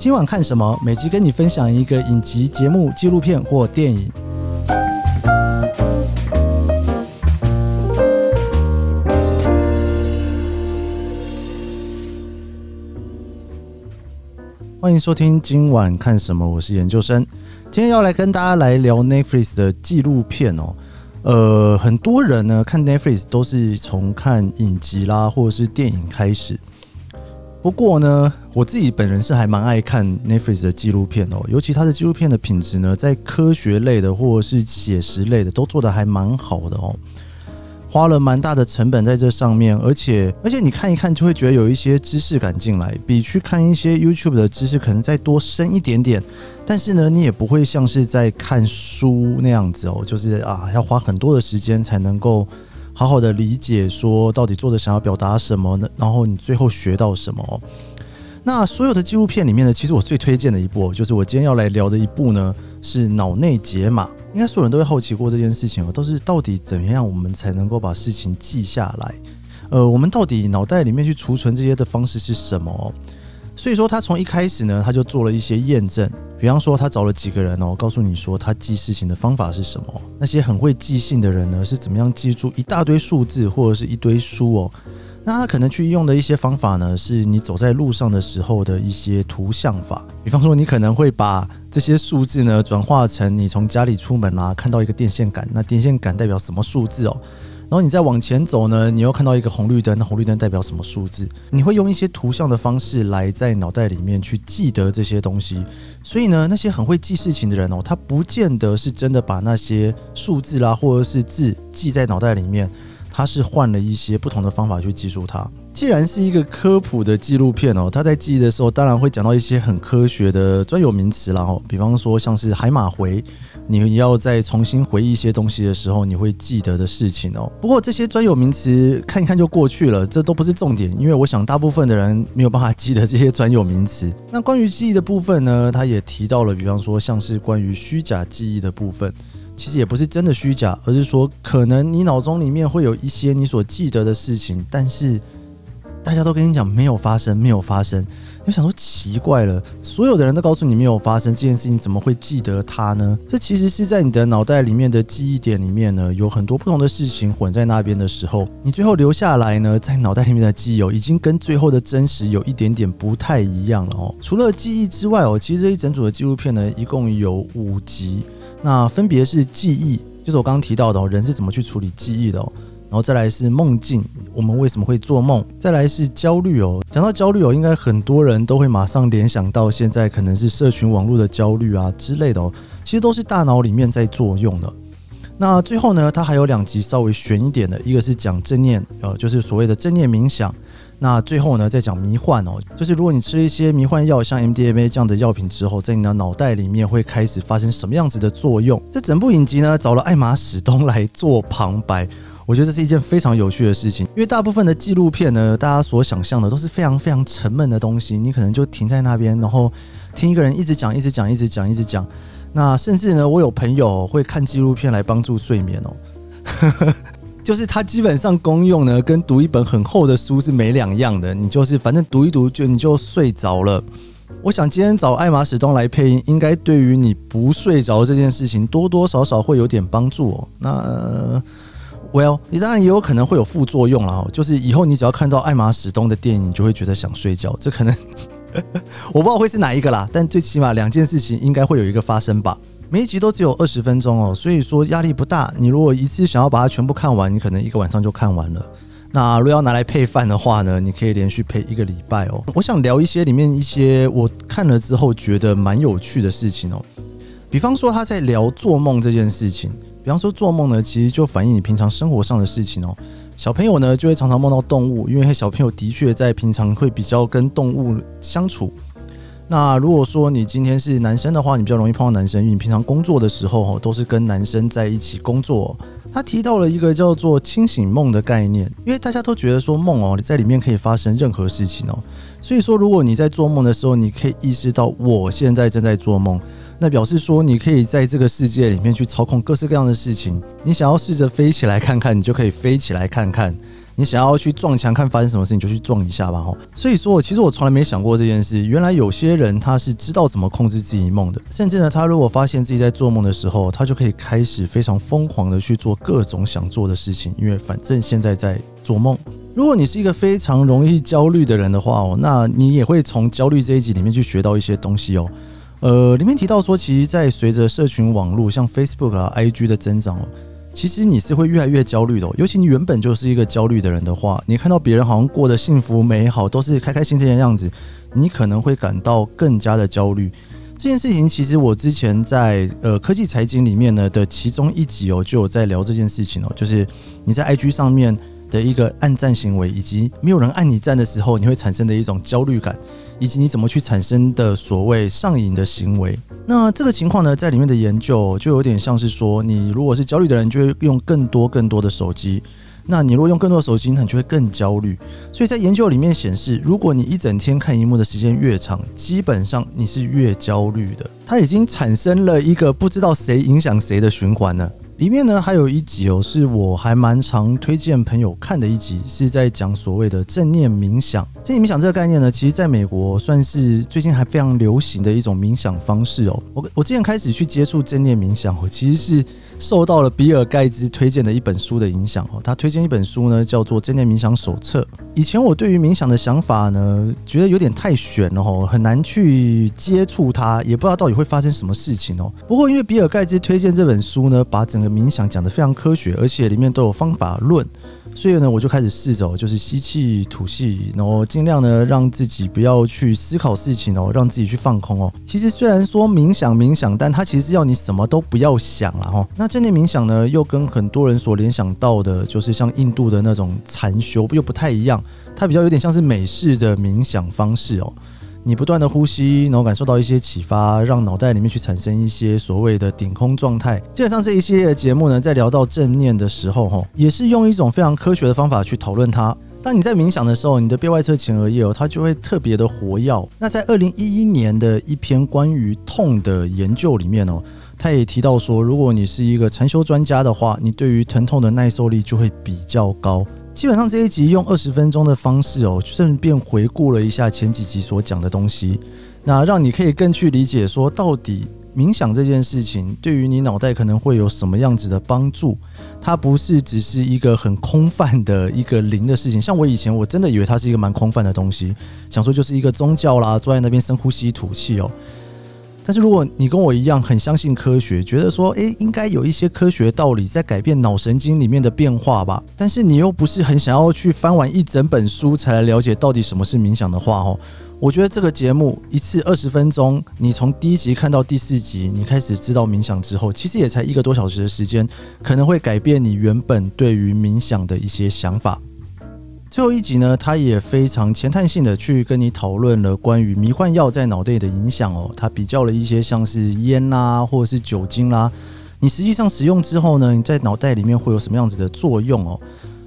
今晚看什么？每集跟你分享一个影集、节目、纪录片或电影。欢迎收听今晚看什么？我是研究生，今天要来跟大家来聊 Netflix 的纪录片哦。呃，很多人呢看 Netflix 都是从看影集啦，或者是电影开始。不过呢，我自己本人是还蛮爱看 Netflix 的纪录片哦，尤其它的纪录片的品质呢，在科学类的或者是写实类的都做得还蛮好的哦。花了蛮大的成本在这上面，而且而且你看一看就会觉得有一些知识感进来，比去看一些 YouTube 的知识可能再多深一点点，但是呢，你也不会像是在看书那样子哦，就是啊要花很多的时间才能够好好的理解说到底作者想要表达什么呢，然后你最后学到什么。那所有的纪录片里面呢，其实我最推荐的一部就是我今天要来聊的一部呢，是脑内解码。应该所有人都会好奇过这件事情，都是到底怎样我们才能够把事情记下来？呃，我们到底脑袋里面去储存这些的方式是什么？所以说他从一开始呢，他就做了一些验证，比方说他找了几个人哦，告诉你说他记事情的方法是什么？那些很会记性的人呢，是怎么样记住一大堆数字或者是一堆书哦？那他可能去用的一些方法呢，是你走在路上的时候的一些图像法。比方说，你可能会把这些数字呢转化成你从家里出门啦、看到一个电线杆，那电线杆代表什么数字哦？然后你再往前走呢，你又看到一个红绿灯，那红绿灯代表什么数字？你会用一些图像的方式来在脑袋里面去记得这些东西。所以呢，那些很会记事情的人哦，他不见得是真的把那些数字啦或者是字记在脑袋里面。他是换了一些不同的方法去记住它。既然是一个科普的纪录片哦，他在记忆的时候当然会讲到一些很科学的专有名词，然后比方说像是海马回，你要再重新回忆一些东西的时候，你会记得的事情哦。不过这些专有名词看一看就过去了，这都不是重点，因为我想大部分的人没有办法记得这些专有名词。那关于记忆的部分呢，他也提到了，比方说像是关于虚假记忆的部分。其实也不是真的虚假，而是说可能你脑中里面会有一些你所记得的事情，但是大家都跟你讲没有发生，没有发生。你想说奇怪了，所有的人都告诉你没有发生这件事情，怎么会记得它呢？这其实是在你的脑袋里面的记忆点里面呢，有很多不同的事情混在那边的时候，你最后留下来呢，在脑袋里面的记忆哦，已经跟最后的真实有一点点不太一样了哦。除了记忆之外哦，其实这一整组的纪录片呢，一共有五集。那分别是记忆，就是我刚刚提到的哦，人是怎么去处理记忆的哦，然后再来是梦境，我们为什么会做梦？再来是焦虑哦，讲到焦虑哦，应该很多人都会马上联想到现在可能是社群网络的焦虑啊之类的哦，其实都是大脑里面在作用的。那最后呢，它还有两集稍微悬一点的，一个是讲正念，呃，就是所谓的正念冥想。那最后呢，再讲迷幻哦，就是如果你吃一些迷幻药，像 MDMA 这样的药品之后，在你的脑袋里面会开始发生什么样子的作用？这整部影集呢，找了艾玛史东来做旁白，我觉得这是一件非常有趣的事情，因为大部分的纪录片呢，大家所想象的都是非常非常沉闷的东西，你可能就停在那边，然后听一个人一直讲，一直讲，一直讲，一直讲。那甚至呢，我有朋友会看纪录片来帮助睡眠哦。就是它基本上功用呢，跟读一本很厚的书是没两样的。你就是反正读一读就你就睡着了。我想今天找艾玛史东来配音，应该对于你不睡着这件事情多多少少会有点帮助哦。那 Well，你当然也有可能会有副作用啦。就是以后你只要看到艾玛史东的电影，你就会觉得想睡觉。这可能 我不知道会是哪一个啦，但最起码两件事情应该会有一个发生吧。每一集都只有二十分钟哦，所以说压力不大。你如果一次想要把它全部看完，你可能一个晚上就看完了。那如果要拿来配饭的话呢，你可以连续配一个礼拜哦。我想聊一些里面一些我看了之后觉得蛮有趣的事情哦。比方说他在聊做梦这件事情，比方说做梦呢，其实就反映你平常生活上的事情哦。小朋友呢就会常常梦到动物，因为小朋友的确在平常会比较跟动物相处。那如果说你今天是男生的话，你比较容易碰到男生，因为你平常工作的时候都是跟男生在一起工作。他提到了一个叫做清醒梦的概念，因为大家都觉得说梦哦，你在里面可以发生任何事情哦。所以说，如果你在做梦的时候，你可以意识到我现在正在做梦，那表示说你可以在这个世界里面去操控各式各样的事情。你想要试着飞起来看看，你就可以飞起来看看。你想要去撞墙看发生什么事，你就去撞一下吧，吼。所以说，其实我从来没想过这件事。原来有些人他是知道怎么控制自己梦的，甚至呢，他如果发现自己在做梦的时候，他就可以开始非常疯狂的去做各种想做的事情，因为反正现在在做梦。如果你是一个非常容易焦虑的人的话哦，那你也会从焦虑这一集里面去学到一些东西哦。呃，里面提到说，其实，在随着社群网络像 Facebook 啊、IG 的增长哦。其实你是会越来越焦虑的，尤其你原本就是一个焦虑的人的话，你看到别人好像过得幸福美好，都是开开心心的样子，你可能会感到更加的焦虑。这件事情其实我之前在呃科技财经里面呢的其中一集哦，就有在聊这件事情哦，就是你在 IG 上面的一个按赞行为，以及没有人按你赞的时候，你会产生的一种焦虑感。以及你怎么去产生的所谓上瘾的行为，那这个情况呢，在里面的研究就有点像是说，你如果是焦虑的人，就会用更多更多的手机；那你如果用更多的手机，那你就会更焦虑。所以在研究里面显示，如果你一整天看荧幕的时间越长，基本上你是越焦虑的。它已经产生了一个不知道谁影响谁的循环了。里面呢还有一集哦，是我还蛮常推荐朋友看的一集，是在讲所谓的正念冥想。正念冥想这个概念呢，其实在美国算是最近还非常流行的一种冥想方式哦。我我之前开始去接触正念冥想，我其实是受到了比尔盖茨推荐的一本书的影响哦。他推荐一本书呢，叫做《正念冥想手册》。以前我对于冥想的想法呢，觉得有点太玄了哦，很难去接触它，也不知道到底会发生什么事情哦。不过因为比尔盖茨推荐这本书呢，把整个冥想讲得非常科学，而且里面都有方法论，所以呢，我就开始试着就是吸气、吐气，然后尽量呢让自己不要去思考事情哦，让自己去放空哦。其实虽然说冥想冥想，但它其实是要你什么都不要想了哈。那正念冥想呢，又跟很多人所联想到的，就是像印度的那种禅修又不太一样，它比较有点像是美式的冥想方式哦。你不断的呼吸，然后感受到一些启发，让脑袋里面去产生一些所谓的顶空状态。基本上这一系列的节目呢，在聊到正念的时候，哈，也是用一种非常科学的方法去讨论它。当你在冥想的时候，你的背外侧前额叶哦，它就会特别的活跃。那在二零一一年的一篇关于痛的研究里面哦，他也提到说，如果你是一个禅修专家的话，你对于疼痛的耐受力就会比较高。基本上这一集用二十分钟的方式哦，顺便回顾了一下前几集所讲的东西，那让你可以更去理解说，到底冥想这件事情对于你脑袋可能会有什么样子的帮助。它不是只是一个很空泛的一个灵的事情。像我以前我真的以为它是一个蛮空泛的东西，想说就是一个宗教啦，坐在那边深呼吸吐气哦。但是如果你跟我一样很相信科学，觉得说，诶，应该有一些科学道理在改变脑神经里面的变化吧。但是你又不是很想要去翻完一整本书才来了解到底什么是冥想的话，哦，我觉得这个节目一次二十分钟，你从第一集看到第四集，你开始知道冥想之后，其实也才一个多小时的时间，可能会改变你原本对于冥想的一些想法。最后一集呢，他也非常前探性的去跟你讨论了关于迷幻药在脑袋的影响哦。他比较了一些像是烟啦，或者是酒精啦，你实际上使用之后呢，你在脑袋里面会有什么样子的作用哦？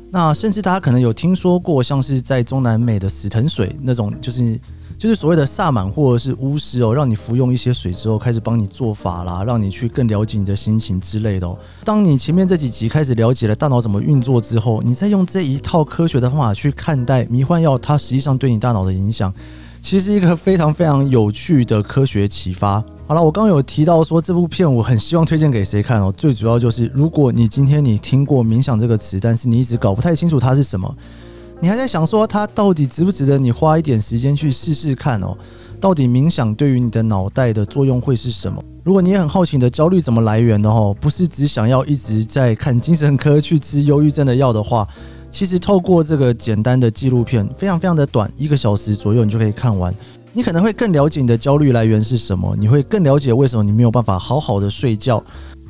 那甚至大家可能有听说过，像是在中南美的死藤水那种，就是。就是所谓的萨满或者是巫师哦，让你服用一些水之后，开始帮你做法啦，让你去更了解你的心情之类的哦。当你前面这几集开始了解了大脑怎么运作之后，你再用这一套科学的方法去看待迷幻药，它实际上对你大脑的影响，其实是一个非常非常有趣的科学启发。好了，我刚刚有提到说这部片我很希望推荐给谁看哦，最主要就是如果你今天你听过冥想这个词，但是你一直搞不太清楚它是什么。你还在想说它到底值不值得你花一点时间去试试看哦？到底冥想对于你的脑袋的作用会是什么？如果你也很好奇你的焦虑怎么来源的哦，不是只想要一直在看精神科去吃忧郁症的药的话，其实透过这个简单的纪录片，非常非常的短，一个小时左右你就可以看完。你可能会更了解你的焦虑来源是什么，你会更了解为什么你没有办法好好的睡觉，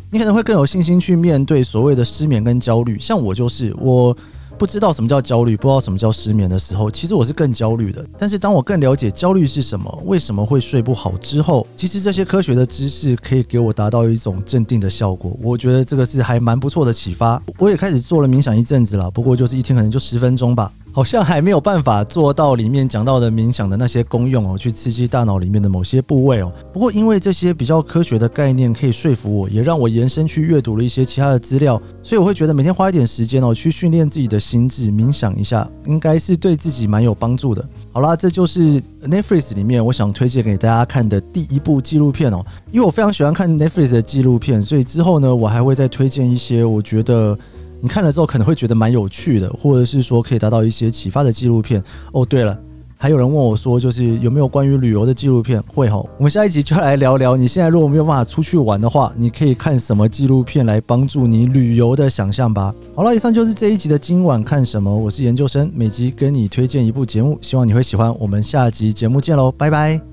你可能会更有信心去面对所谓的失眠跟焦虑。像我就是我。不知道什么叫焦虑，不知道什么叫失眠的时候，其实我是更焦虑的。但是当我更了解焦虑是什么，为什么会睡不好之后，其实这些科学的知识可以给我达到一种镇定的效果。我觉得这个是还蛮不错的启发。我也开始做了冥想一阵子了，不过就是一天可能就十分钟吧。好像还没有办法做到里面讲到的冥想的那些功用哦，去刺激大脑里面的某些部位哦。不过因为这些比较科学的概念可以说服我，也让我延伸去阅读了一些其他的资料，所以我会觉得每天花一点时间哦，去训练自己的心智，冥想一下，应该是对自己蛮有帮助的。好啦，这就是 Netflix 里面我想推荐给大家看的第一部纪录片哦。因为我非常喜欢看 Netflix 的纪录片，所以之后呢，我还会再推荐一些我觉得你看了之后可能会觉得蛮有趣的，或者是说可以达到一些启发的纪录片。哦，对了。还有人问我说，就是有没有关于旅游的纪录片？会吼，我们下一集就来聊聊。你现在如果没有办法出去玩的话，你可以看什么纪录片来帮助你旅游的想象吧。好了，以上就是这一集的今晚看什么。我是研究生，每集跟你推荐一部节目，希望你会喜欢。我们下集节目见喽，拜拜。